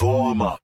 Form up.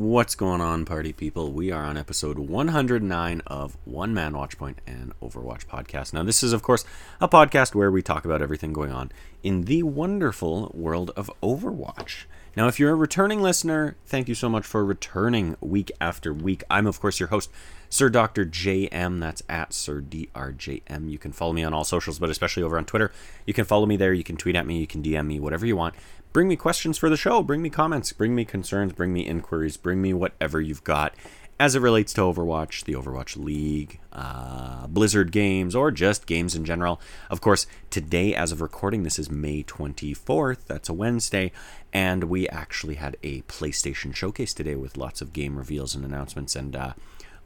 What's going on, party people? We are on episode 109 of One Man Watchpoint and Overwatch podcast. Now, this is, of course, a podcast where we talk about everything going on in the wonderful world of Overwatch. Now, if you're a returning listener, thank you so much for returning week after week. I'm, of course, your host, Sir Dr. JM. That's at Sir DRJM. You can follow me on all socials, but especially over on Twitter. You can follow me there. You can tweet at me. You can DM me, whatever you want. Bring me questions for the show. Bring me comments. Bring me concerns. Bring me inquiries. Bring me whatever you've got as it relates to Overwatch, the Overwatch League, uh, Blizzard games, or just games in general. Of course, today, as of recording, this is May 24th. That's a Wednesday. And we actually had a PlayStation showcase today with lots of game reveals and announcements and uh,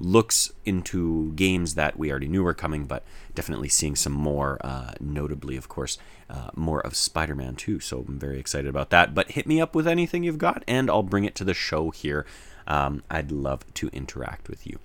looks into games that we already knew were coming, but definitely seeing some more, uh, notably, of course, uh, more of Spider Man 2. So I'm very excited about that. But hit me up with anything you've got, and I'll bring it to the show here. Um, I'd love to interact with you.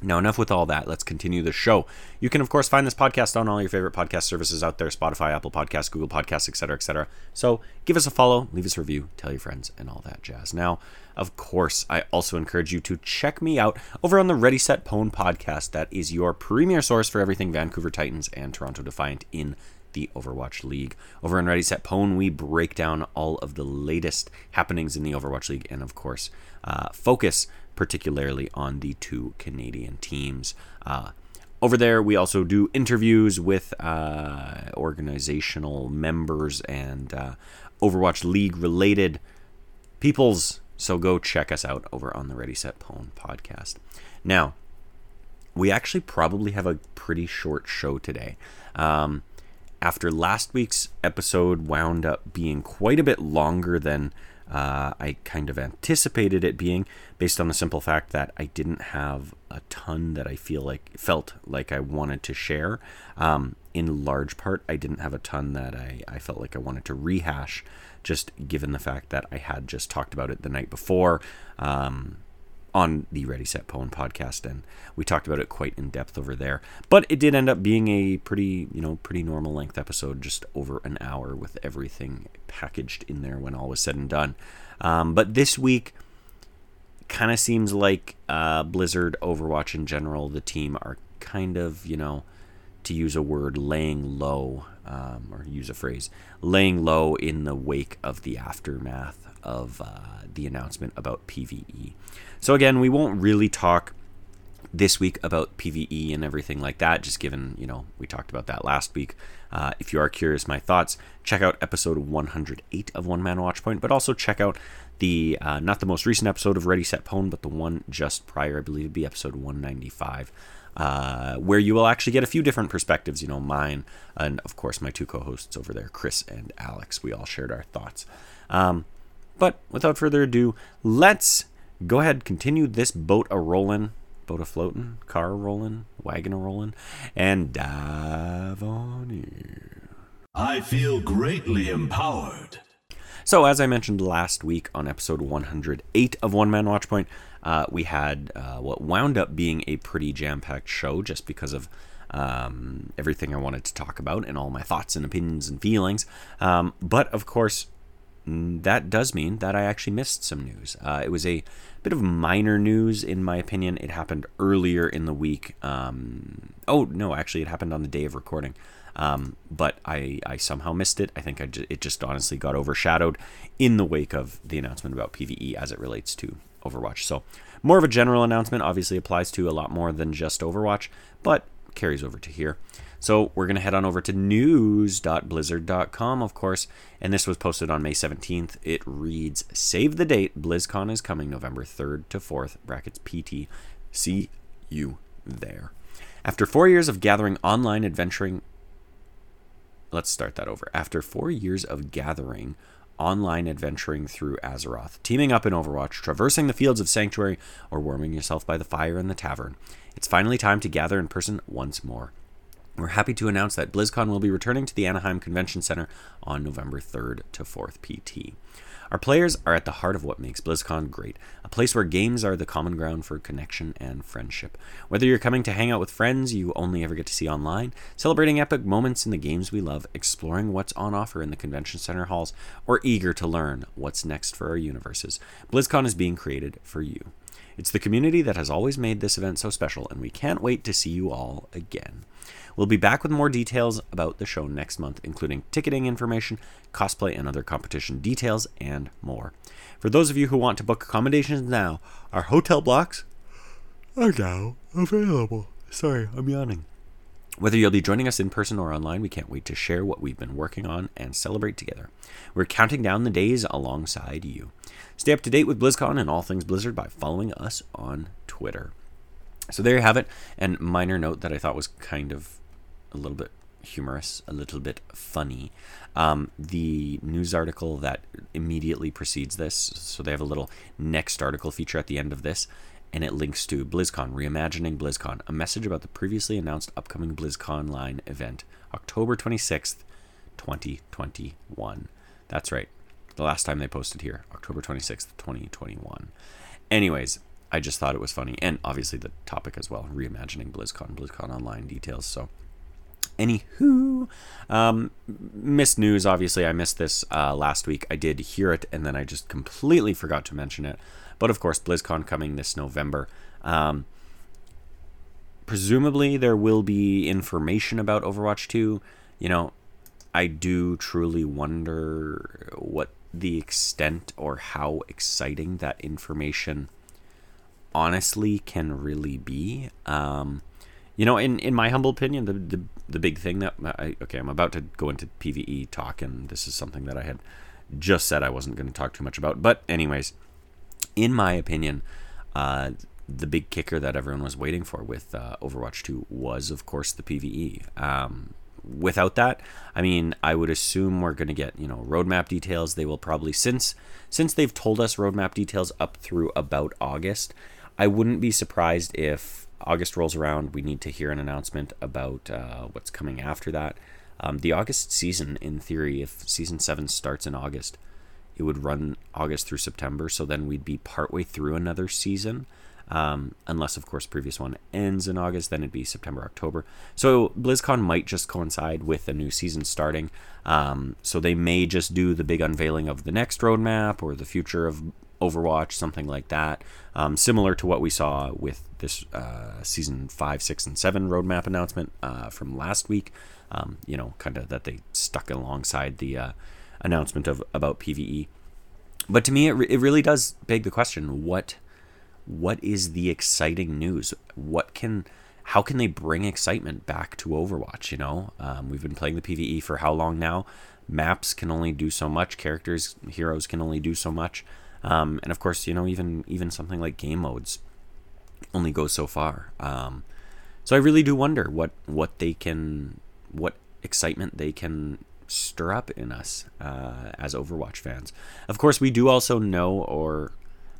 Now, enough with all that. Let's continue the show. You can, of course, find this podcast on all your favorite podcast services out there Spotify, Apple Podcasts, Google Podcasts, etc., etc. So give us a follow, leave us a review, tell your friends, and all that jazz. Now, of course, I also encourage you to check me out over on the Ready Set Pwn podcast. That is your premier source for everything Vancouver Titans and Toronto Defiant in the Overwatch League. Over on Ready Set Pwn, we break down all of the latest happenings in the Overwatch League and, of course, uh, focus particularly on the two Canadian teams. Uh, over there, we also do interviews with uh, organizational members and uh, Overwatch League related peoples. So go check us out over on the Ready Set Pwn podcast. Now, we actually probably have a pretty short show today. Um, after last week's episode wound up being quite a bit longer than uh, I kind of anticipated it being, based on the simple fact that I didn't have a ton that I feel like felt like I wanted to share. Um, in large part, I didn't have a ton that I, I felt like I wanted to rehash, just given the fact that I had just talked about it the night before. Um, on the Ready Set Pwn podcast, and we talked about it quite in depth over there. But it did end up being a pretty, you know, pretty normal length episode, just over an hour with everything packaged in there when all was said and done. Um, but this week kind of seems like uh, Blizzard, Overwatch in general, the team are kind of, you know, to use a word, laying low, um, or use a phrase, laying low in the wake of the aftermath of uh, the announcement about PVE. So, again, we won't really talk this week about PVE and everything like that, just given, you know, we talked about that last week. Uh, if you are curious, my thoughts, check out episode 108 of One Man Watchpoint, but also check out the, uh, not the most recent episode of Ready Set Pwn, but the one just prior, I believe it'd be episode 195. Uh, where you will actually get a few different perspectives, you know, mine, and of course my two co hosts over there, Chris and Alex. We all shared our thoughts. Um, but without further ado, let's go ahead continue this boat a rolling, boat a floating, car rolling, wagon a rolling, and dive on in. I feel greatly empowered. So, as I mentioned last week on episode 108 of One Man Watchpoint, uh, we had uh, what wound up being a pretty jam packed show just because of um, everything I wanted to talk about and all my thoughts and opinions and feelings. Um, but of course, that does mean that I actually missed some news. Uh, it was a bit of minor news, in my opinion. It happened earlier in the week. Um, oh, no, actually, it happened on the day of recording. Um, but I, I somehow missed it. I think I ju- it just honestly got overshadowed in the wake of the announcement about PvE as it relates to Overwatch. So, more of a general announcement obviously applies to a lot more than just Overwatch, but carries over to here. So we're going to head on over to news.blizzard.com, of course, and this was posted on May 17th. It reads Save the date, BlizzCon is coming November 3rd to 4th, brackets PT. See you there. After four years of gathering online adventuring. Let's start that over. After four years of gathering online adventuring through Azeroth, teaming up in Overwatch, traversing the fields of Sanctuary, or warming yourself by the fire in the tavern, it's finally time to gather in person once more. We're happy to announce that BlizzCon will be returning to the Anaheim Convention Center on November 3rd to 4th PT. Our players are at the heart of what makes BlizzCon great, a place where games are the common ground for connection and friendship. Whether you're coming to hang out with friends you only ever get to see online, celebrating epic moments in the games we love, exploring what's on offer in the convention center halls, or eager to learn what's next for our universes, BlizzCon is being created for you. It's the community that has always made this event so special, and we can't wait to see you all again. We'll be back with more details about the show next month, including ticketing information, cosplay and other competition details, and more. For those of you who want to book accommodations now, our hotel blocks are now available. Sorry, I'm yawning. Whether you'll be joining us in person or online, we can't wait to share what we've been working on and celebrate together. We're counting down the days alongside you. Stay up to date with BlizzCon and all things Blizzard by following us on Twitter. So there you have it. And minor note that I thought was kind of a little bit humorous, a little bit funny. Um, the news article that immediately precedes this, so they have a little next article feature at the end of this, and it links to BlizzCon, Reimagining BlizzCon, a message about the previously announced upcoming BlizzConline event, October 26th, 2021. That's right. The last time they posted here, October 26th, 2021. Anyways, I just thought it was funny. And obviously the topic as well, reimagining BlizzCon, BlizzCon Online details. So, anywho, um, missed news. Obviously, I missed this uh, last week. I did hear it, and then I just completely forgot to mention it. But of course, BlizzCon coming this November. Um, presumably, there will be information about Overwatch 2. You know, I do truly wonder what the extent or how exciting that information honestly can really be. Um, you know, in, in my humble opinion, the, the the big thing that I okay, I'm about to go into PVE talk, and this is something that I had just said I wasn't going to talk too much about. But anyways, in my opinion, uh, the big kicker that everyone was waiting for with uh, Overwatch 2 was, of course, the PVE. Um, without that, I mean, I would assume we're going to get you know roadmap details. They will probably since since they've told us roadmap details up through about August. I wouldn't be surprised if August rolls around. We need to hear an announcement about uh, what's coming after that. Um, the August season, in theory, if season seven starts in August, it would run August through September. So then we'd be partway through another season. Um, unless, of course, previous one ends in August, then it'd be September, October. So BlizzCon might just coincide with a new season starting. Um, so they may just do the big unveiling of the next roadmap or the future of Overwatch, something like that. Um, similar to what we saw with this uh, season five, six, and seven roadmap announcement uh, from last week. Um, you know, kind of that they stuck alongside the uh, announcement of about PVE. But to me, it, re- it really does beg the question: what what is the exciting news? What can how can they bring excitement back to Overwatch? You know, um, we've been playing the PVE for how long now? Maps can only do so much. Characters, heroes can only do so much. Um, and of course, you know, even even something like game modes only goes so far. Um, so I really do wonder what what they can, what excitement they can stir up in us uh, as Overwatch fans. Of course, we do also know, or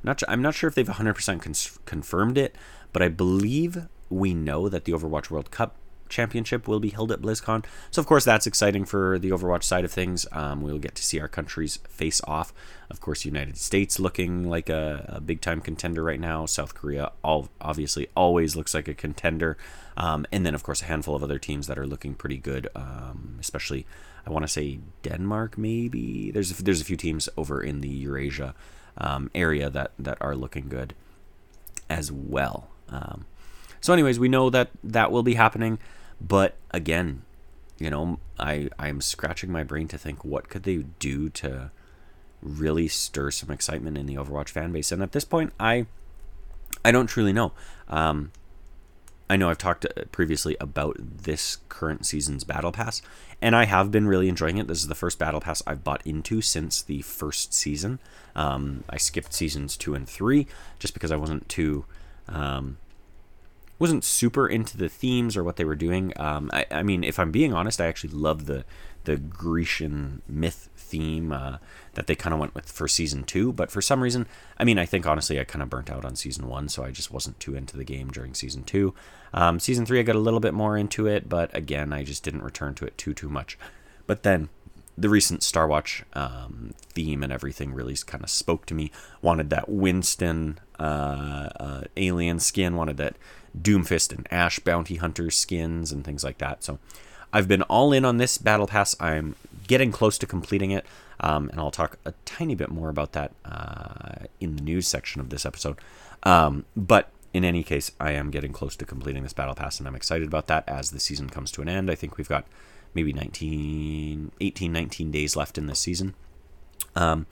not, I'm not sure if they've 100% cons- confirmed it, but I believe we know that the Overwatch World Cup Championship will be held at BlizzCon. So, of course, that's exciting for the Overwatch side of things. Um, we'll get to see our countries face off. Of course, United States looking like a, a big time contender right now. South Korea, all obviously, always looks like a contender. Um, and then, of course, a handful of other teams that are looking pretty good, um, especially, I want to say Denmark, maybe. There's a, there's a few teams over in the Eurasia um, area that, that are looking good as well. Um, so, anyways, we know that that will be happening. But again, you know, I I'm scratching my brain to think what could they do to really stir some excitement in the Overwatch fan base. And at this point, I I don't truly know. Um, I know I've talked uh, previously about this current season's battle pass, and I have been really enjoying it. This is the first battle pass I've bought into since the first season. Um, I skipped seasons two and three just because I wasn't too um, wasn't super into the themes or what they were doing. Um, I, I, mean, if I'm being honest, I actually love the the Grecian myth theme uh, that they kind of went with for season two. But for some reason, I mean, I think honestly, I kind of burnt out on season one, so I just wasn't too into the game during season two. Um, season three, I got a little bit more into it, but again, I just didn't return to it too too much. But then the recent Star Watch um, theme and everything really kind of spoke to me. Wanted that Winston uh, uh, alien skin, wanted that Doomfist and Ash bounty hunter skins and things like that. So I've been all in on this battle pass. I'm getting close to completing it, um, and I'll talk a tiny bit more about that uh, in the news section of this episode. Um, but in any case, I am getting close to completing this battle pass, and I'm excited about that as the season comes to an end. I think we've got maybe 19, 18, 19 days left in this season. Um,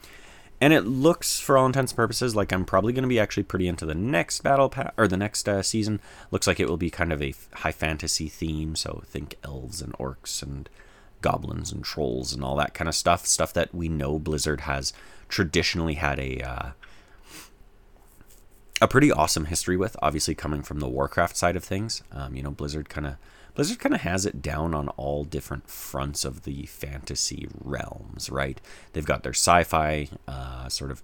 and it looks, for all intents and purposes, like I'm probably going to be actually pretty into the next battle pass or the next uh, season. Looks like it will be kind of a high fantasy theme, so think elves and orcs and goblins and trolls and all that kind of stuff. Stuff that we know Blizzard has traditionally had a uh, a pretty awesome history with. Obviously, coming from the Warcraft side of things, um, you know, Blizzard kind of Blizzard kind of has it down on all different fronts of the fantasy realms, right? They've got their sci-fi uh, sort of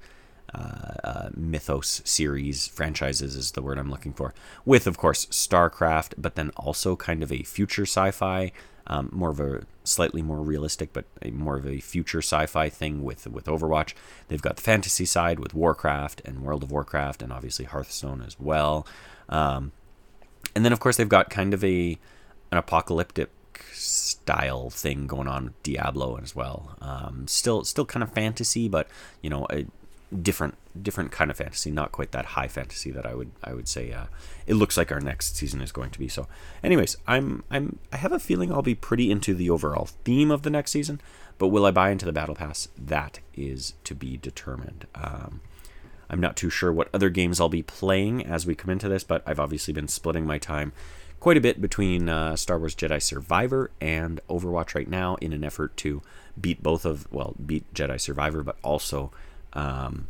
uh, uh, mythos series franchises is the word I'm looking for, with of course StarCraft, but then also kind of a future sci-fi, um, more of a slightly more realistic, but more of a future sci-fi thing with with Overwatch. They've got the fantasy side with Warcraft and World of Warcraft, and obviously Hearthstone as well. Um, and then of course they've got kind of a an apocalyptic style thing going on with Diablo as well. Um, still, still kind of fantasy, but you know, a different, different kind of fantasy. Not quite that high fantasy that I would, I would say. Uh, it looks like our next season is going to be. So, anyways, I'm, I'm, I have a feeling I'll be pretty into the overall theme of the next season. But will I buy into the battle pass? That is to be determined. Um, I'm not too sure what other games I'll be playing as we come into this, but I've obviously been splitting my time quite a bit between uh, Star Wars Jedi Survivor and Overwatch right now in an effort to beat both of, well, beat Jedi Survivor, but also um,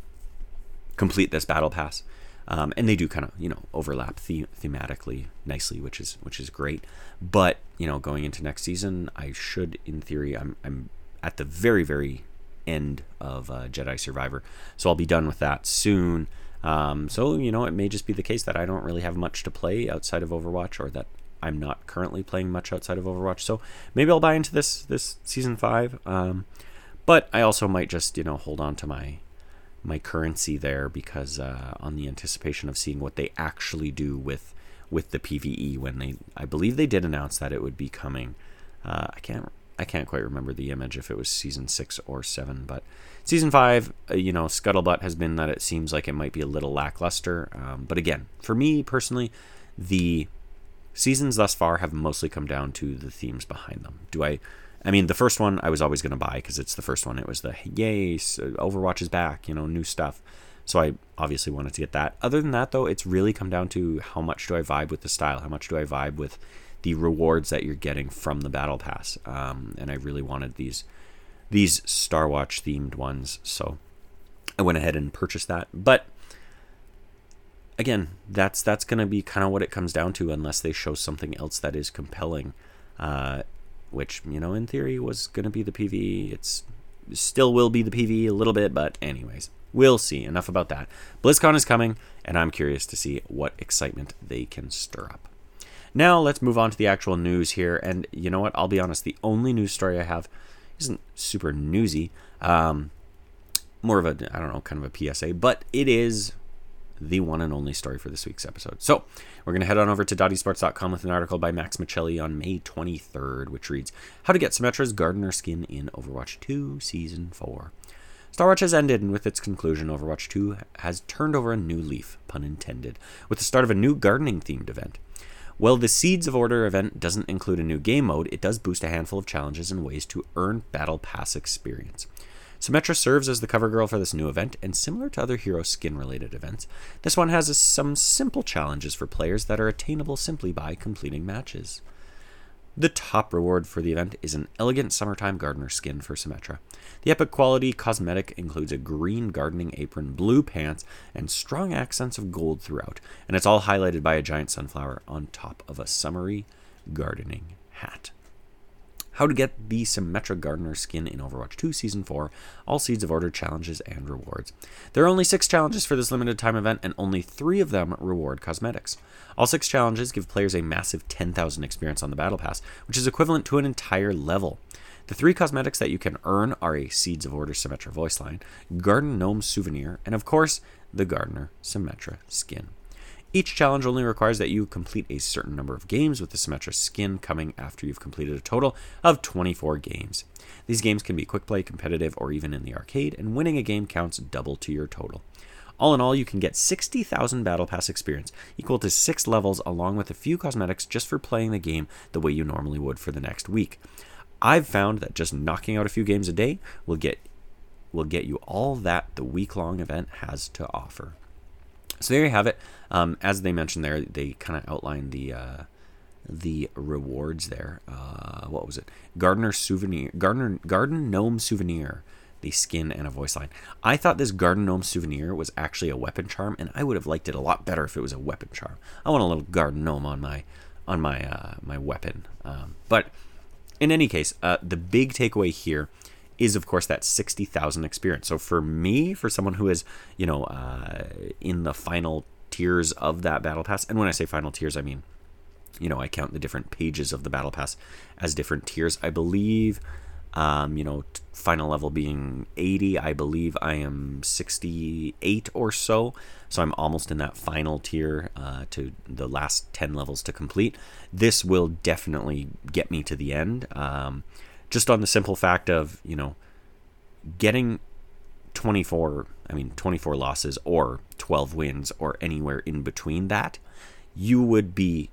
complete this battle pass. Um, and they do kind of you know overlap the- thematically nicely, which is which is great. But you know, going into next season, I should, in theory, I'm I'm at the very very end of uh, Jedi Survivor, so I'll be done with that soon. Um, so, you know, it may just be the case that I don't really have much to play outside of Overwatch or that I'm not currently playing much outside of Overwatch. So maybe I'll buy into this this season five. Um, but I also might just, you know, hold on to my my currency there because uh, on the anticipation of seeing what they actually do with with the PVE when they I believe they did announce that it would be coming. Uh, I can't I can't quite remember the image if it was season six or seven, but Season five, uh, you know, scuttlebutt has been that it seems like it might be a little lackluster. Um, but again, for me personally, the seasons thus far have mostly come down to the themes behind them. Do I? I mean, the first one I was always going to buy because it's the first one. It was the yay, Overwatch is back, you know, new stuff. So I obviously wanted to get that. Other than that, though, it's really come down to how much do I vibe with the style? How much do I vibe with the rewards that you're getting from the battle pass? Um, and I really wanted these these Star Watch themed ones. So I went ahead and purchased that. But again, that's that's going to be kind of what it comes down to, unless they show something else that is compelling. Uh, which you know, in theory, was going to be the PV. It's still will be the PV a little bit, but anyways, we'll see. Enough about that. BlizzCon is coming, and I'm curious to see what excitement they can stir up. Now let's move on to the actual news here. And you know what? I'll be honest. The only news story I have isn't super newsy. Um, more of a I don't know, kind of a PSA, but it is the one and only story for this week's episode. So we're going to head on over to dotesports.com with an article by Max Miceli on May 23rd, which reads How to Get Symmetra's Gardener Skin in Overwatch 2 Season 4. Star Watch has ended, and with its conclusion, Overwatch 2 has turned over a new leaf, pun intended, with the start of a new gardening themed event. While the Seeds of Order event doesn't include a new game mode, it does boost a handful of challenges and ways to earn Battle Pass experience. Symmetra serves as the cover girl for this new event, and similar to other hero skin related events, this one has some simple challenges for players that are attainable simply by completing matches. The top reward for the event is an elegant summertime gardener skin for Symmetra. The epic quality cosmetic includes a green gardening apron, blue pants, and strong accents of gold throughout, and it's all highlighted by a giant sunflower on top of a summery gardening hat. How to get the Symmetra Gardener skin in Overwatch 2 Season 4, all Seeds of Order challenges and rewards. There are only six challenges for this limited time event, and only three of them reward cosmetics. All six challenges give players a massive 10,000 experience on the Battle Pass, which is equivalent to an entire level. The three cosmetics that you can earn are a Seeds of Order Symmetra voice line, Garden Gnome souvenir, and of course, the Gardener Symmetra skin. Each challenge only requires that you complete a certain number of games, with the Symmetra skin coming after you've completed a total of 24 games. These games can be quick play, competitive, or even in the arcade, and winning a game counts double to your total. All in all, you can get 60,000 Battle Pass experience, equal to 6 levels, along with a few cosmetics just for playing the game the way you normally would for the next week. I've found that just knocking out a few games a day will get will get you all that the week long event has to offer. So there you have it. Um, as they mentioned there, they kind of outlined the uh, the rewards there. Uh, what was it? Gardener souvenir, Gardener Garden Gnome souvenir, the skin and a voice line. I thought this Garden Gnome souvenir was actually a weapon charm, and I would have liked it a lot better if it was a weapon charm. I want a little Garden Gnome on my on my uh, my weapon. Um, but in any case, uh, the big takeaway here is of course that 60,000 experience. So for me, for someone who is, you know, uh, in the final tiers of that battle pass, and when I say final tiers, I mean you know, I count the different pages of the battle pass as different tiers. I believe, um, you know, final level being 80, I believe I am 68 or so. So I'm almost in that final tier uh, to the last 10 levels to complete. This will definitely get me to the end. Um, just on the simple fact of, you know, getting 24, I mean, 24 losses or 12 wins or anywhere in between that, you would be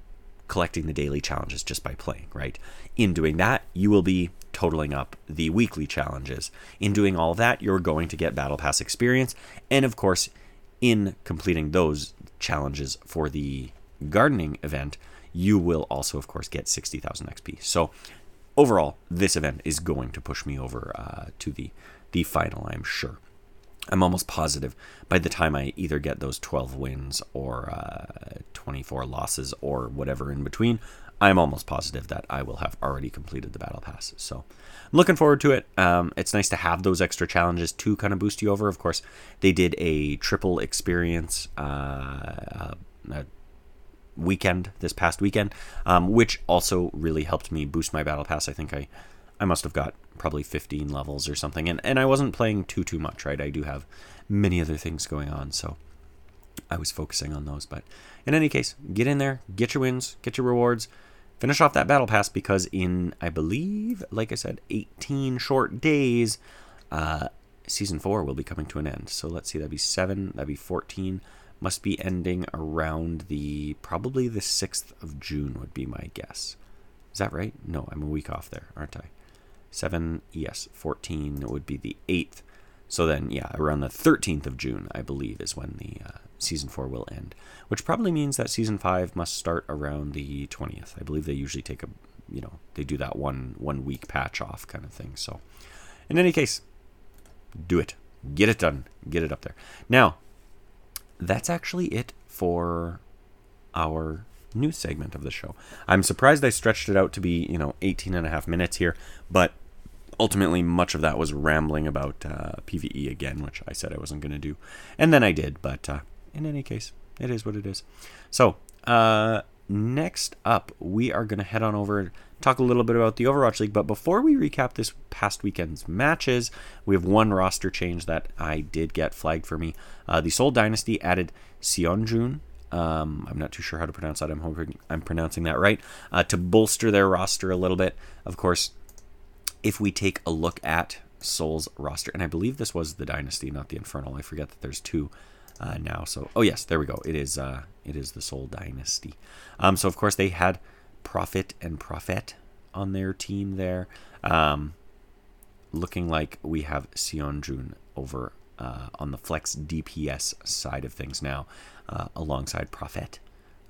collecting the daily challenges just by playing, right? In doing that, you will be totaling up the weekly challenges. In doing all that, you're going to get Battle Pass experience. And of course, in completing those challenges for the gardening event, you will also, of course, get 60,000 XP. So overall, this event is going to push me over uh, to the, the final, I'm sure. I'm almost positive by the time I either get those 12 wins or uh, 24 losses or whatever in between, I'm almost positive that I will have already completed the battle pass. So I'm looking forward to it. Um, it's nice to have those extra challenges to kind of boost you over. Of course, they did a triple experience uh, uh, weekend this past weekend, um, which also really helped me boost my battle pass. I think I I must have got probably 15 levels or something. And, and I wasn't playing too, too much, right? I do have many other things going on. So I was focusing on those. But in any case, get in there, get your wins, get your rewards, finish off that battle pass because in, I believe, like I said, 18 short days, uh, season four will be coming to an end. So let's see, that'd be seven, that'd be 14. Must be ending around the probably the 6th of June, would be my guess. Is that right? No, I'm a week off there, aren't I? 7, yes, 14 would be the 8th. So then, yeah, around the 13th of June, I believe, is when the uh, season 4 will end, which probably means that season 5 must start around the 20th. I believe they usually take a, you know, they do that one one week patch off kind of thing. So, in any case, do it. Get it done. Get it up there. Now, that's actually it for our news segment of the show. I'm surprised I stretched it out to be, you know, 18 and a half minutes here, but ultimately much of that was rambling about uh, PVE again, which I said I wasn't going to do. And then I did, but uh, in any case, it is what it is. So, uh, next up, we are going to head on over and talk a little bit about the Overwatch League. But before we recap this past weekend's matches, we have one roster change that I did get flagged for me. Uh, the Seoul Dynasty added Seonjun um, I'm not too sure how to pronounce that. I'm hoping I'm pronouncing that right. Uh, to bolster their roster a little bit. Of course, if we take a look at Seoul's roster, and I believe this was the Dynasty, not the Infernal. I forget that there's two uh, now. So, oh yes, there we go. It is. Uh, it is the Seoul Dynasty. Um, so of course they had Profit and Prophet on their team there. Um, looking like we have Seonjun over uh, on the flex DPS side of things now uh, alongside Profit.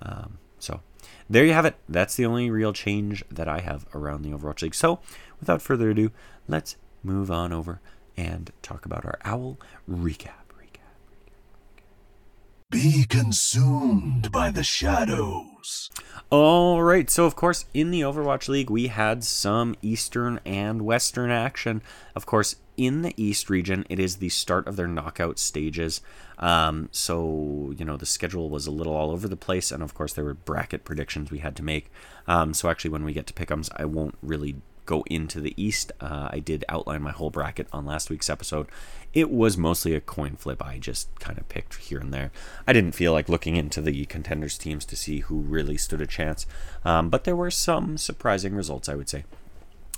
Um, so there you have it. That's the only real change that I have around the Overwatch League. So without further ado, let's move on over and talk about our Owl recap. Be consumed by the shadows. All right, so of course, in the Overwatch League, we had some Eastern and Western action. Of course, in the East region, it is the start of their knockout stages. Um, so, you know, the schedule was a little all over the place, and of course, there were bracket predictions we had to make. Um, so, actually, when we get to pick'ems, I won't really go into the East. Uh, I did outline my whole bracket on last week's episode. It was mostly a coin flip. I just kind of picked here and there. I didn't feel like looking into the contenders teams to see who really stood a chance, um, but there were some surprising results, I would say.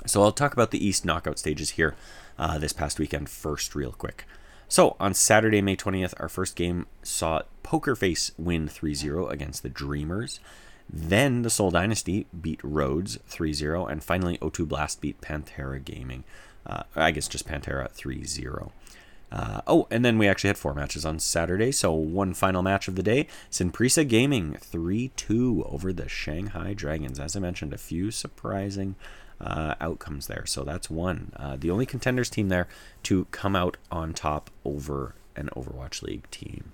So I'll talk about the East knockout stages here uh, this past weekend first, real quick. So on Saturday, May 20th, our first game saw Poker Face win 3 0 against the Dreamers. Then the Seoul Dynasty beat Rhodes 3 0. And finally, O2 Blast beat Pantera Gaming. Uh, I guess just Pantera 3 0. Uh, oh, and then we actually had four matches on Saturday. So one final match of the day: Sinprisa Gaming 3-2 over the Shanghai Dragons. As I mentioned, a few surprising uh, outcomes there. So that's one. Uh, the only contenders team there to come out on top over an Overwatch League team.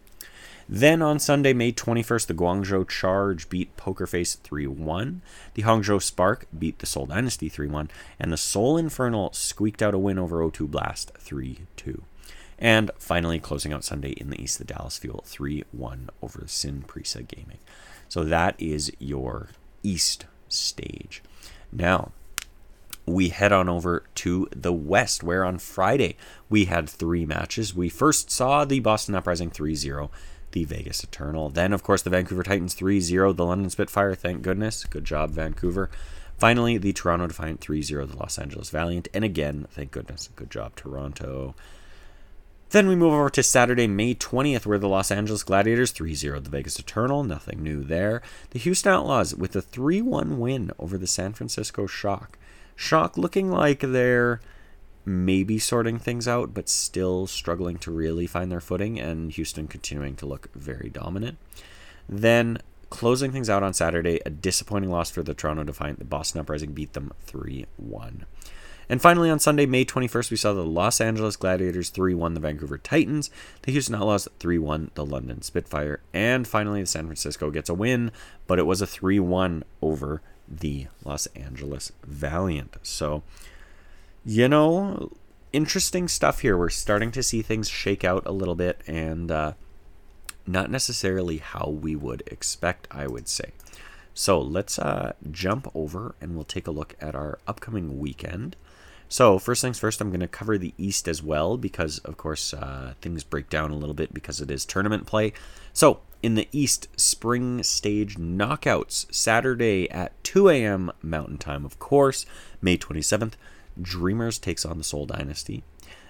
Then on Sunday, May 21st, the Guangzhou Charge beat Pokerface 3 1. The Hangzhou Spark beat the Seoul Dynasty 3 1. And the Seoul Infernal squeaked out a win over O2 Blast 3 2. And finally, closing out Sunday in the East, the Dallas Fuel 3 1 over Sinprisa Gaming. So that is your East stage. Now, we head on over to the West, where on Friday we had three matches. We first saw the Boston Uprising 3 0 the Vegas Eternal. Then, of course, the Vancouver Titans 3 0, the London Spitfire. Thank goodness. Good job, Vancouver. Finally, the Toronto Defiant 3 0, the Los Angeles Valiant. And again, thank goodness. Good job, Toronto. Then we move over to Saturday, May 20th, where the Los Angeles Gladiators 3 0 the Vegas Eternal. Nothing new there. The Houston Outlaws with a 3 1 win over the San Francisco Shock. Shock looking like they're maybe sorting things out, but still struggling to really find their footing, and Houston continuing to look very dominant. Then closing things out on Saturday, a disappointing loss for the Toronto Defiant. The Boston Uprising beat them 3 1. And finally, on Sunday, May 21st, we saw the Los Angeles Gladiators 3 1 the Vancouver Titans, the Houston Outlaws 3 1 the London Spitfire, and finally, the San Francisco gets a win, but it was a 3 1 over the Los Angeles Valiant. So, you know, interesting stuff here. We're starting to see things shake out a little bit and uh, not necessarily how we would expect, I would say. So let's uh, jump over and we'll take a look at our upcoming weekend. So, first things first, I'm going to cover the East as well because, of course, uh, things break down a little bit because it is tournament play. So, in the East, spring stage knockouts, Saturday at 2 a.m. Mountain Time, of course, May 27th. Dreamers takes on the Seoul Dynasty.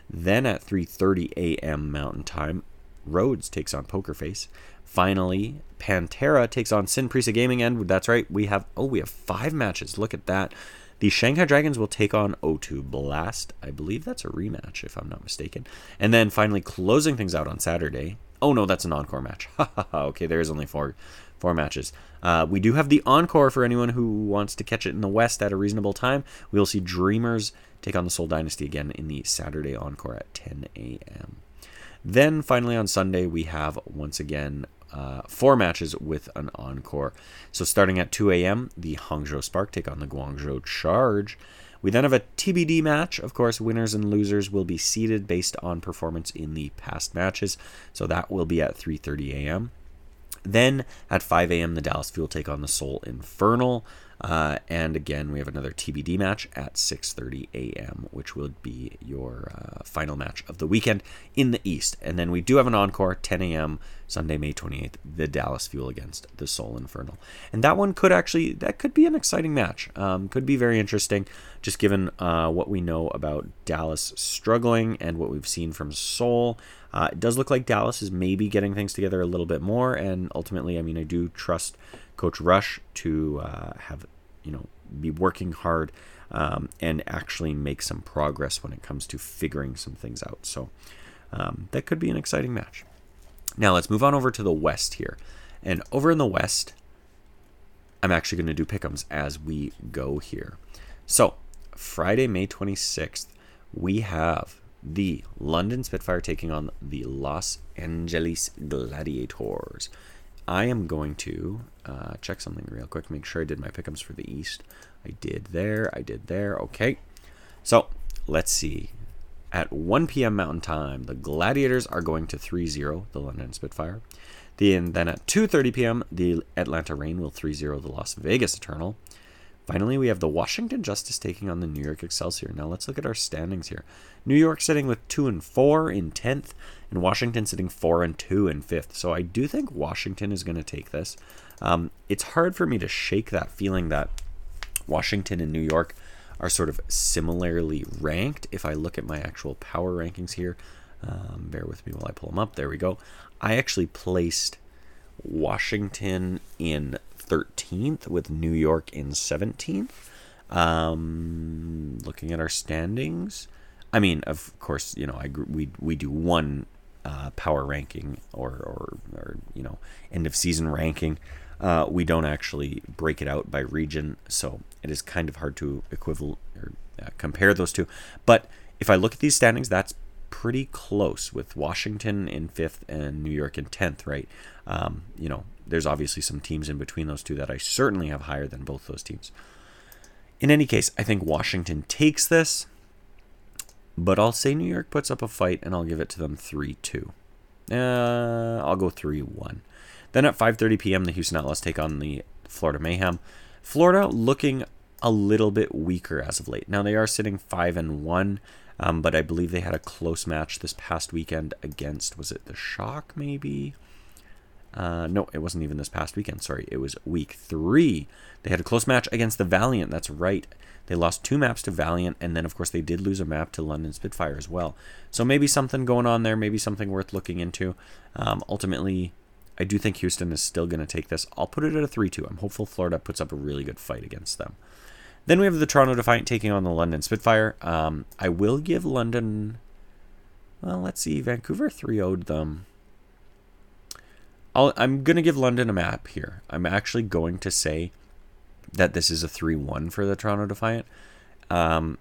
Then at 3:30 a.m. Mountain Time, Rhodes takes on Pokerface. Finally, Pantera takes on Sinprisa Gaming, and that's right, we have oh we have five matches. Look at that. The Shanghai Dragons will take on O2 Blast. I believe that's a rematch, if I'm not mistaken. And then finally, closing things out on Saturday. Oh no, that's an encore match. okay, there is only four four matches. Uh, we do have the encore for anyone who wants to catch it in the West at a reasonable time. We'll see Dreamers take on the Seoul Dynasty again in the Saturday encore at 10 a.m. Then finally on Sunday, we have once again uh, four matches with an encore. So starting at 2 a.m., the Hangzhou Spark take on the Guangzhou Charge. We then have a TBD match. Of course, winners and losers will be seeded based on performance in the past matches. So that will be at 3:30 a.m. Then at 5 a.m., the Dallas Fuel take on the Seoul Infernal. Uh, and again, we have another TBD match at 6:30 a.m., which will be your uh, final match of the weekend in the East. And then we do have an encore 10 a.m. Sunday, May 28th, the Dallas Fuel against the Seoul Infernal. And that one could actually that could be an exciting match. Um, could be very interesting, just given uh, what we know about Dallas struggling and what we've seen from Seoul. Uh, it does look like Dallas is maybe getting things together a little bit more, and ultimately, I mean, I do trust Coach Rush to uh, have you know be working hard um, and actually make some progress when it comes to figuring some things out. So um, that could be an exciting match. Now let's move on over to the West here, and over in the West, I'm actually going to do pick'ems as we go here. So Friday, May 26th, we have the London Spitfire taking on the Los Angeles Gladiators. I am going to uh, check something real quick, make sure I did my pick'ems for the East. I did there, I did there. Okay. So let's see. At 1 p.m. Mountain Time, the Gladiators are going to 3-0 the London Spitfire. Then, then at 2:30 p.m., the Atlanta Reign will 3-0 the Las Vegas Eternal. Finally, we have the Washington Justice taking on the New York Excelsior. Now let's look at our standings here. New York sitting with two and four in tenth, and Washington sitting four and two in fifth. So I do think Washington is going to take this. Um, it's hard for me to shake that feeling that Washington and New York are sort of similarly ranked. If I look at my actual power rankings here, um, bear with me while I pull them up. There we go. I actually placed Washington in 13th with New York in 17th. Um, looking at our standings, I mean, of course, you know, I we we do one uh, power ranking or, or or you know end of season ranking. Uh, we don't actually break it out by region, so it is kind of hard to equivalent or uh, compare those two. But if I look at these standings, that's pretty close with Washington in fifth and New York in tenth, right? Um, you know, there's obviously some teams in between those two that I certainly have higher than both those teams. In any case, I think Washington takes this, but I'll say New York puts up a fight and I'll give it to them 3 2. Uh, I'll go 3 1. Then at 5:30 p.m., the Houston Outlaws take on the Florida Mayhem. Florida looking a little bit weaker as of late. Now they are sitting five and one, um, but I believe they had a close match this past weekend against was it the Shock maybe? Uh, no, it wasn't even this past weekend. Sorry, it was week three. They had a close match against the Valiant. That's right. They lost two maps to Valiant, and then, of course, they did lose a map to London Spitfire as well. So maybe something going on there, maybe something worth looking into. Um, ultimately, I do think Houston is still going to take this. I'll put it at a 3 2. I'm hopeful Florida puts up a really good fight against them. Then we have the Toronto Defiant taking on the London Spitfire. Um, I will give London. Well, let's see. Vancouver 3 0'd them. I am going to give London a map here. I'm actually going to say that this is a 3 1 for the Toronto Defiant. Um,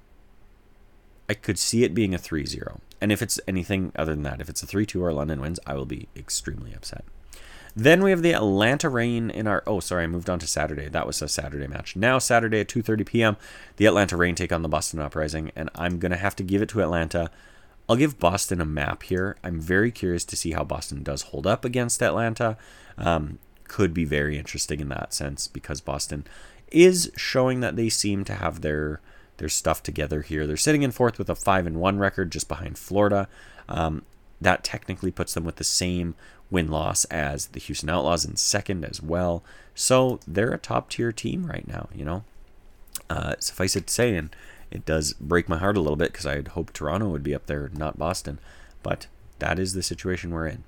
I could see it being a 3 0. And if it's anything other than that, if it's a 3 2 or London wins, I will be extremely upset. Then we have the Atlanta Reign in our. Oh, sorry, I moved on to Saturday. That was a Saturday match. Now Saturday at 2:30 p.m., the Atlanta Reign take on the Boston Uprising, and I'm gonna have to give it to Atlanta. I'll give Boston a map here. I'm very curious to see how Boston does hold up against Atlanta. Um, could be very interesting in that sense because Boston is showing that they seem to have their their stuff together here. They're sitting in fourth with a five and one record, just behind Florida. Um, that technically puts them with the same win loss as the Houston Outlaws in second as well. So they're a top tier team right now, you know. Uh, suffice it to say, and it does break my heart a little bit because I had hoped Toronto would be up there, not Boston. But that is the situation we're in.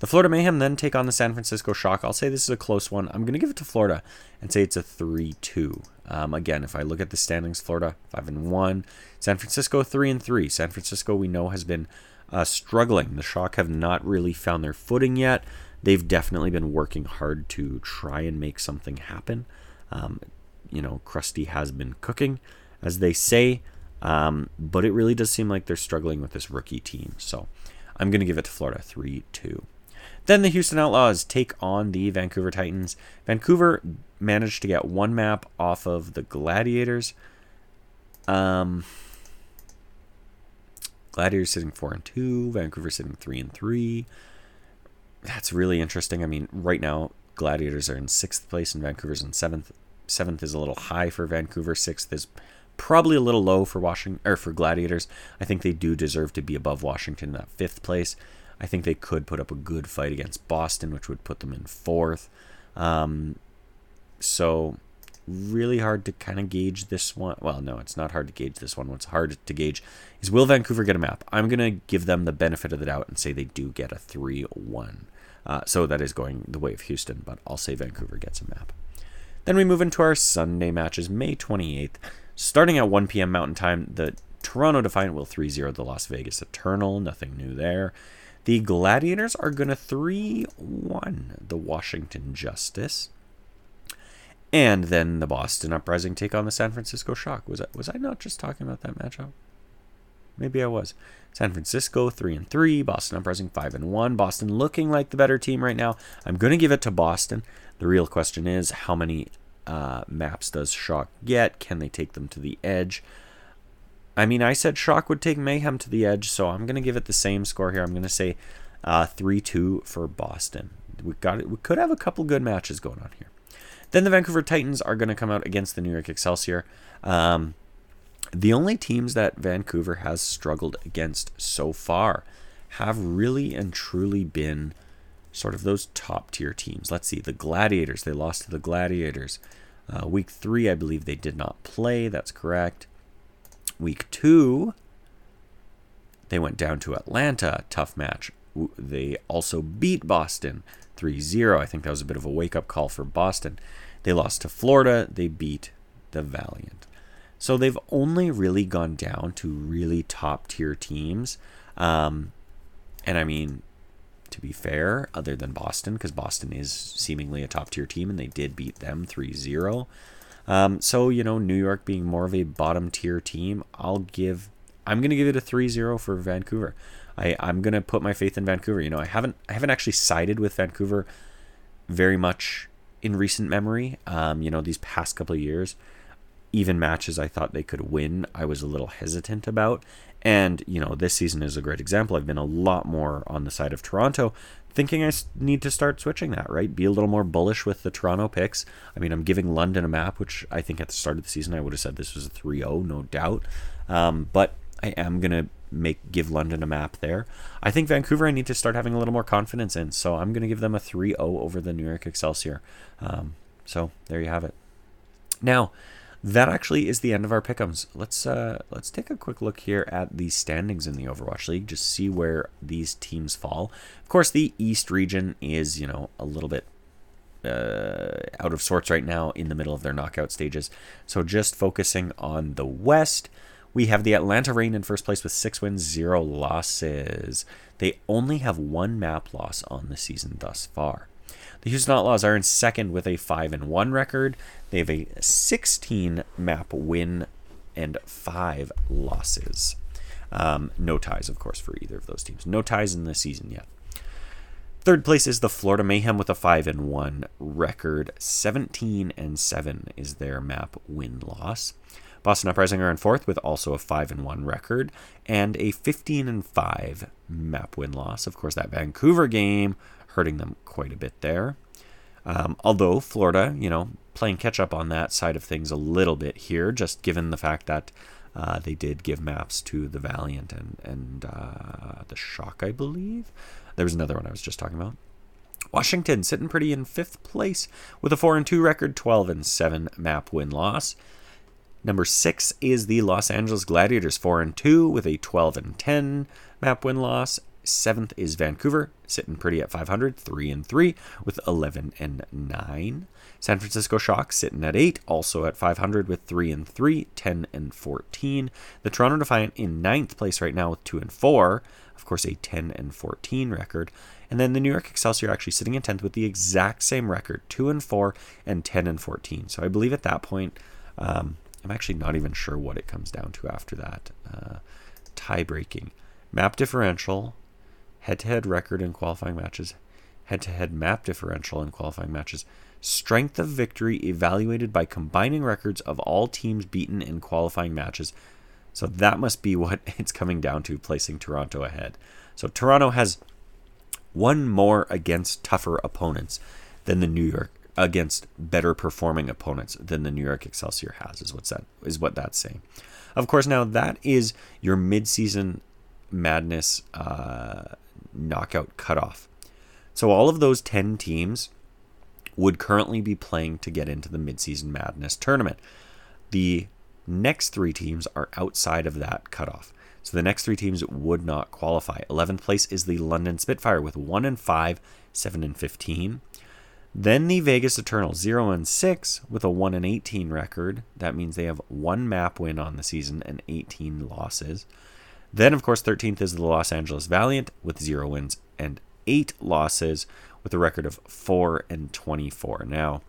The Florida Mayhem then take on the San Francisco Shock. I'll say this is a close one. I'm going to give it to Florida and say it's a 3 2. Um, again, if I look at the standings, Florida 5 and 1, San Francisco 3 and 3. San Francisco, we know, has been uh, struggling. The Shock have not really found their footing yet. They've definitely been working hard to try and make something happen. Um, you know, Crusty has been cooking, as they say, um, but it really does seem like they're struggling with this rookie team. So I'm going to give it to Florida 3 2. Then the Houston Outlaws take on the Vancouver Titans. Vancouver managed to get one map off of the Gladiators. Um, Gladiators sitting four and two, Vancouver sitting three and three. That's really interesting. I mean, right now Gladiators are in sixth place and Vancouver's in seventh. Seventh is a little high for Vancouver. Sixth is probably a little low for Washington or for Gladiators. I think they do deserve to be above Washington in that fifth place. I think they could put up a good fight against Boston, which would put them in fourth. Um, so really hard to kind of gauge this one. Well, no, it's not hard to gauge this one. What's hard to gauge is will Vancouver get a map? I'm going to give them the benefit of the doubt and say they do get a 3 1. Uh, so that is going the way of Houston, but I'll say Vancouver gets a map. Then we move into our Sunday matches, May 28th. Starting at 1 p.m. Mountain Time, the Toronto Defiant will 3 0 the Las Vegas Eternal. Nothing new there. The Gladiators are going to 3 1 the Washington Justice. And then the Boston Uprising take on the San Francisco Shock. Was I, was I not just talking about that matchup? Maybe I was. San Francisco three and three, Boston Uprising five and one. Boston looking like the better team right now. I'm going to give it to Boston. The real question is how many uh, maps does Shock get? Can they take them to the edge? I mean, I said Shock would take Mayhem to the edge, so I'm going to give it the same score here. I'm going to say uh, three two for Boston. We got it. We could have a couple good matches going on here. Then the Vancouver Titans are going to come out against the New York Excelsior. Um, the only teams that Vancouver has struggled against so far have really and truly been sort of those top tier teams. Let's see, the Gladiators, they lost to the Gladiators. Uh, week three, I believe they did not play. That's correct. Week two, they went down to Atlanta. Tough match. They also beat Boston 3 0. I think that was a bit of a wake up call for Boston. They lost to Florida. They beat the Valiant. So they've only really gone down to really top tier teams. Um, and I mean, to be fair, other than Boston, because Boston is seemingly a top tier team and they did beat them 3 0. Um, so, you know, New York being more of a bottom tier team, I'll give, I'm going to give it a 3 0 for Vancouver. I, I'm going to put my faith in Vancouver. You know, I haven't, I haven't actually sided with Vancouver very much in recent memory. Um, you know, these past couple of years, even matches I thought they could win, I was a little hesitant about. And, you know, this season is a great example. I've been a lot more on the side of Toronto, thinking I need to start switching that, right? Be a little more bullish with the Toronto picks. I mean, I'm giving London a map, which I think at the start of the season I would have said this was a 3 0, no doubt. Um, but I am going to make give London a map there. I think Vancouver I need to start having a little more confidence in, so I'm going to give them a 3 0 over the New York Excelsior. Um, so there you have it. Now, that actually is the end of our pick'ems. Let's uh, let's take a quick look here at the standings in the Overwatch League, just see where these teams fall. Of course, the East region is you know a little bit uh, out of sorts right now in the middle of their knockout stages. So just focusing on the West, we have the Atlanta Reign in first place with six wins, zero losses. They only have one map loss on the season thus far. The Houston Outlaws are in second with a 5 and 1 record. They have a 16 map win and 5 losses. Um, no ties, of course, for either of those teams. No ties in the season yet. Third place is the Florida Mayhem with a 5 and 1 record. 17 and 7 is their map win loss. Boston Uprising are in fourth with also a 5 and 1 record and a 15 and 5 map win loss. Of course, that Vancouver game hurting them quite a bit there. Um, although Florida, you know, playing catch up on that side of things a little bit here, just given the fact that uh, they did give maps to the Valiant and and uh, the Shock, I believe. There was another one I was just talking about. Washington sitting pretty in fifth place with a four and two record, twelve and seven map win loss. Number six is the Los Angeles Gladiators, four and two with a twelve and ten map win loss, Seventh is Vancouver, sitting pretty at 500, 3 and 3, with 11 and 9. San Francisco Shock sitting at 8, also at 500 with 3 and 3, 10 and 14. The Toronto Defiant in ninth place right now with 2 and 4, of course, a 10 and 14 record. And then the New York Excelsior actually sitting in 10th with the exact same record 2 and 4 and 10 and 14. So I believe at that point, um, I'm actually not even sure what it comes down to after that. Uh, tie breaking. Map differential, head to head record in qualifying matches, head to head map differential in qualifying matches, strength of victory evaluated by combining records of all teams beaten in qualifying matches. So that must be what it's coming down to, placing Toronto ahead. So Toronto has one more against tougher opponents than the New York against better performing opponents than the New York Excelsior has is what's that is what that's saying. Of course, now that is your midseason madness uh, knockout cutoff. So all of those 10 teams would currently be playing to get into the midseason madness tournament. The next three teams are outside of that cutoff. So the next three teams would not qualify. 11th place is the London Spitfire with 1 and 5, 7 and 15. Then the Vegas Eternal 0 and 6 with a 1 and 18 record. That means they have one map win on the season and 18 losses. Then, of course, 13th is the Los Angeles Valiant with zero wins and eight losses with a record of 4 and 24. Now,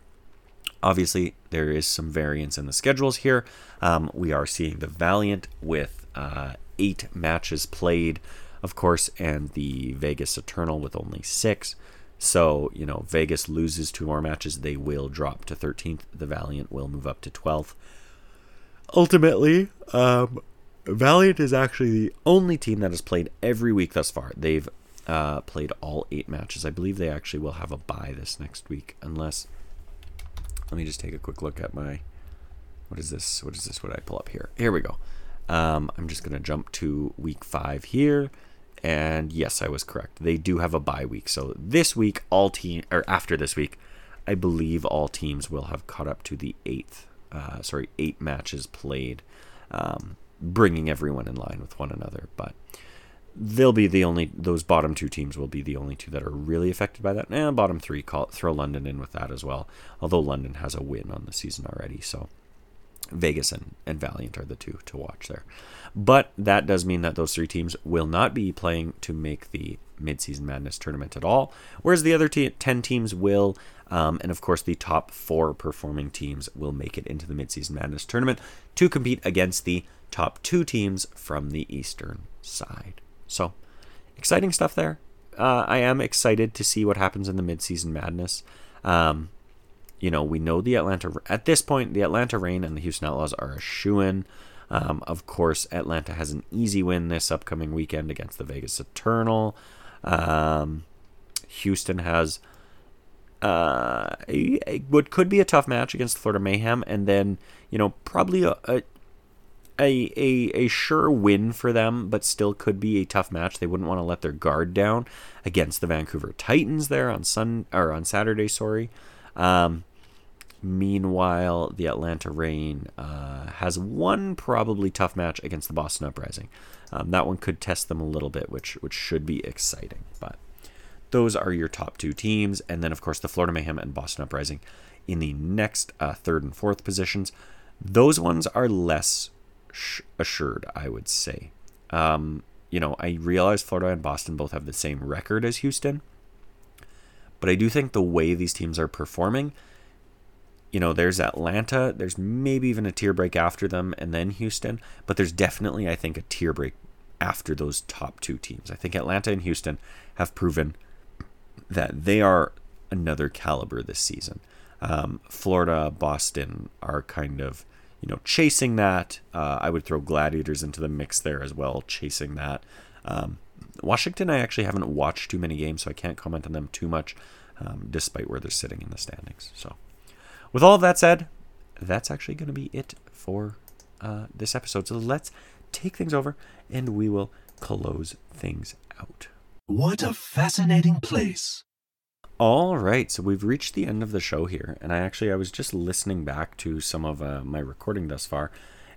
obviously, there is some variance in the schedules here. Um, we are seeing the Valiant with uh, eight matches played, of course, and the Vegas Eternal with only six. So, you know, Vegas loses two more matches, they will drop to 13th. The Valiant will move up to 12th. Ultimately, um, Valiant is actually the only team that has played every week thus far. They've uh, played all eight matches. I believe they actually will have a bye this next week, unless let me just take a quick look at my. What is this? What is this? What I pull up here? Here we go. Um, I'm just going to jump to week five here. And yes, I was correct. They do have a bye week. So this week, all team or after this week, I believe all teams will have caught up to the eighth. Uh, sorry, eight matches played, um, bringing everyone in line with one another. But they'll be the only those bottom two teams will be the only two that are really affected by that. And eh, bottom three, call throw London in with that as well. Although London has a win on the season already, so Vegas and, and Valiant are the two to watch there. But that does mean that those three teams will not be playing to make the midseason madness tournament at all, whereas the other t- 10 teams will. Um, and of course, the top four performing teams will make it into the midseason madness tournament to compete against the top two teams from the eastern side. So, exciting stuff there. Uh, I am excited to see what happens in the midseason madness. Um, you know, we know the Atlanta at this point, the Atlanta Reign and the Houston Outlaws are a shoe in. Um, of course, Atlanta has an easy win this upcoming weekend against the Vegas Eternal. Um, Houston has uh, a, a, what could be a tough match against Florida Mayhem, and then you know probably a a, a, a sure win for them, but still could be a tough match. They wouldn't want to let their guard down against the Vancouver Titans there on Sun or on Saturday. Sorry. Um, meanwhile, the Atlanta Reign uh, has one probably tough match against the Boston Uprising. Um, that one could test them a little bit, which which should be exciting. But those are your top two teams, and then of course the Florida Mayhem and Boston Uprising in the next uh, third and fourth positions. Those ones are less assured, I would say. Um, you know, I realize Florida and Boston both have the same record as Houston, but I do think the way these teams are performing, you know, there's Atlanta, there's maybe even a tier break after them, and then Houston, but there's definitely, I think, a tier break after those top two teams. I think Atlanta and Houston have proven that they are another caliber this season. Um, Florida, Boston are kind of you know, chasing that. Uh, I would throw Gladiators into the mix there as well, chasing that. Um, Washington, I actually haven't watched too many games, so I can't comment on them too much, um, despite where they're sitting in the standings. So, with all of that said, that's actually going to be it for uh, this episode. So let's take things over and we will close things out. What a fascinating place. All right, so we've reached the end of the show here, and I actually I was just listening back to some of uh, my recording thus far,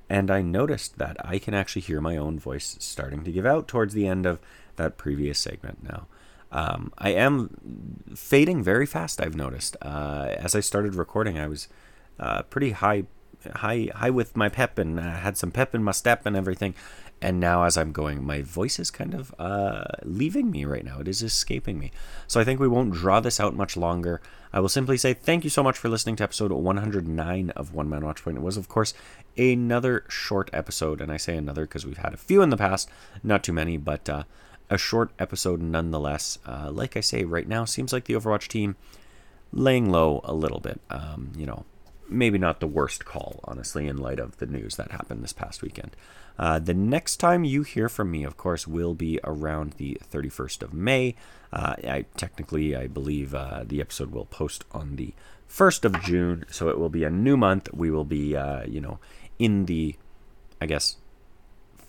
and I noticed that I can actually hear my own voice starting to give out towards the end of that previous segment. Now, um, I am fading very fast. I've noticed uh, as I started recording, I was uh, pretty high, high, high with my pep, and uh, had some pep in my step and everything. And now, as I'm going, my voice is kind of uh, leaving me right now. It is escaping me. So I think we won't draw this out much longer. I will simply say thank you so much for listening to episode 109 of One Man Watchpoint. It was, of course, another short episode. And I say another because we've had a few in the past, not too many, but uh, a short episode nonetheless. Uh, like I say, right now, seems like the Overwatch team laying low a little bit. Um, you know, maybe not the worst call, honestly, in light of the news that happened this past weekend. Uh, the next time you hear from me, of course, will be around the 31st of May. Uh, I technically, I believe uh, the episode will post on the 1st of June, so it will be a new month. We will be, uh, you know, in the, I guess,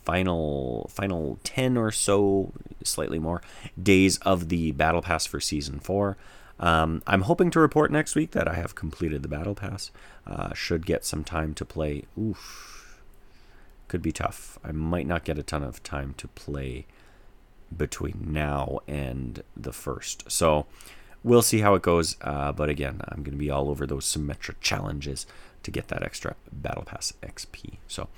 final final 10 or so, slightly more days of the battle pass for season four. Um, I'm hoping to report next week that I have completed the battle pass. Uh, should get some time to play. Oof could be tough. I might not get a ton of time to play between now and the first. So we'll see how it goes. Uh, but again, I'm going to be all over those Symmetra challenges to get that extra Battle Pass XP. So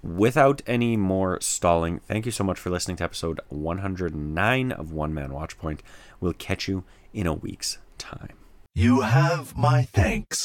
without any more stalling, thank you so much for listening to episode 109 of One Man Watchpoint. We'll catch you in a week's time. You have my thanks.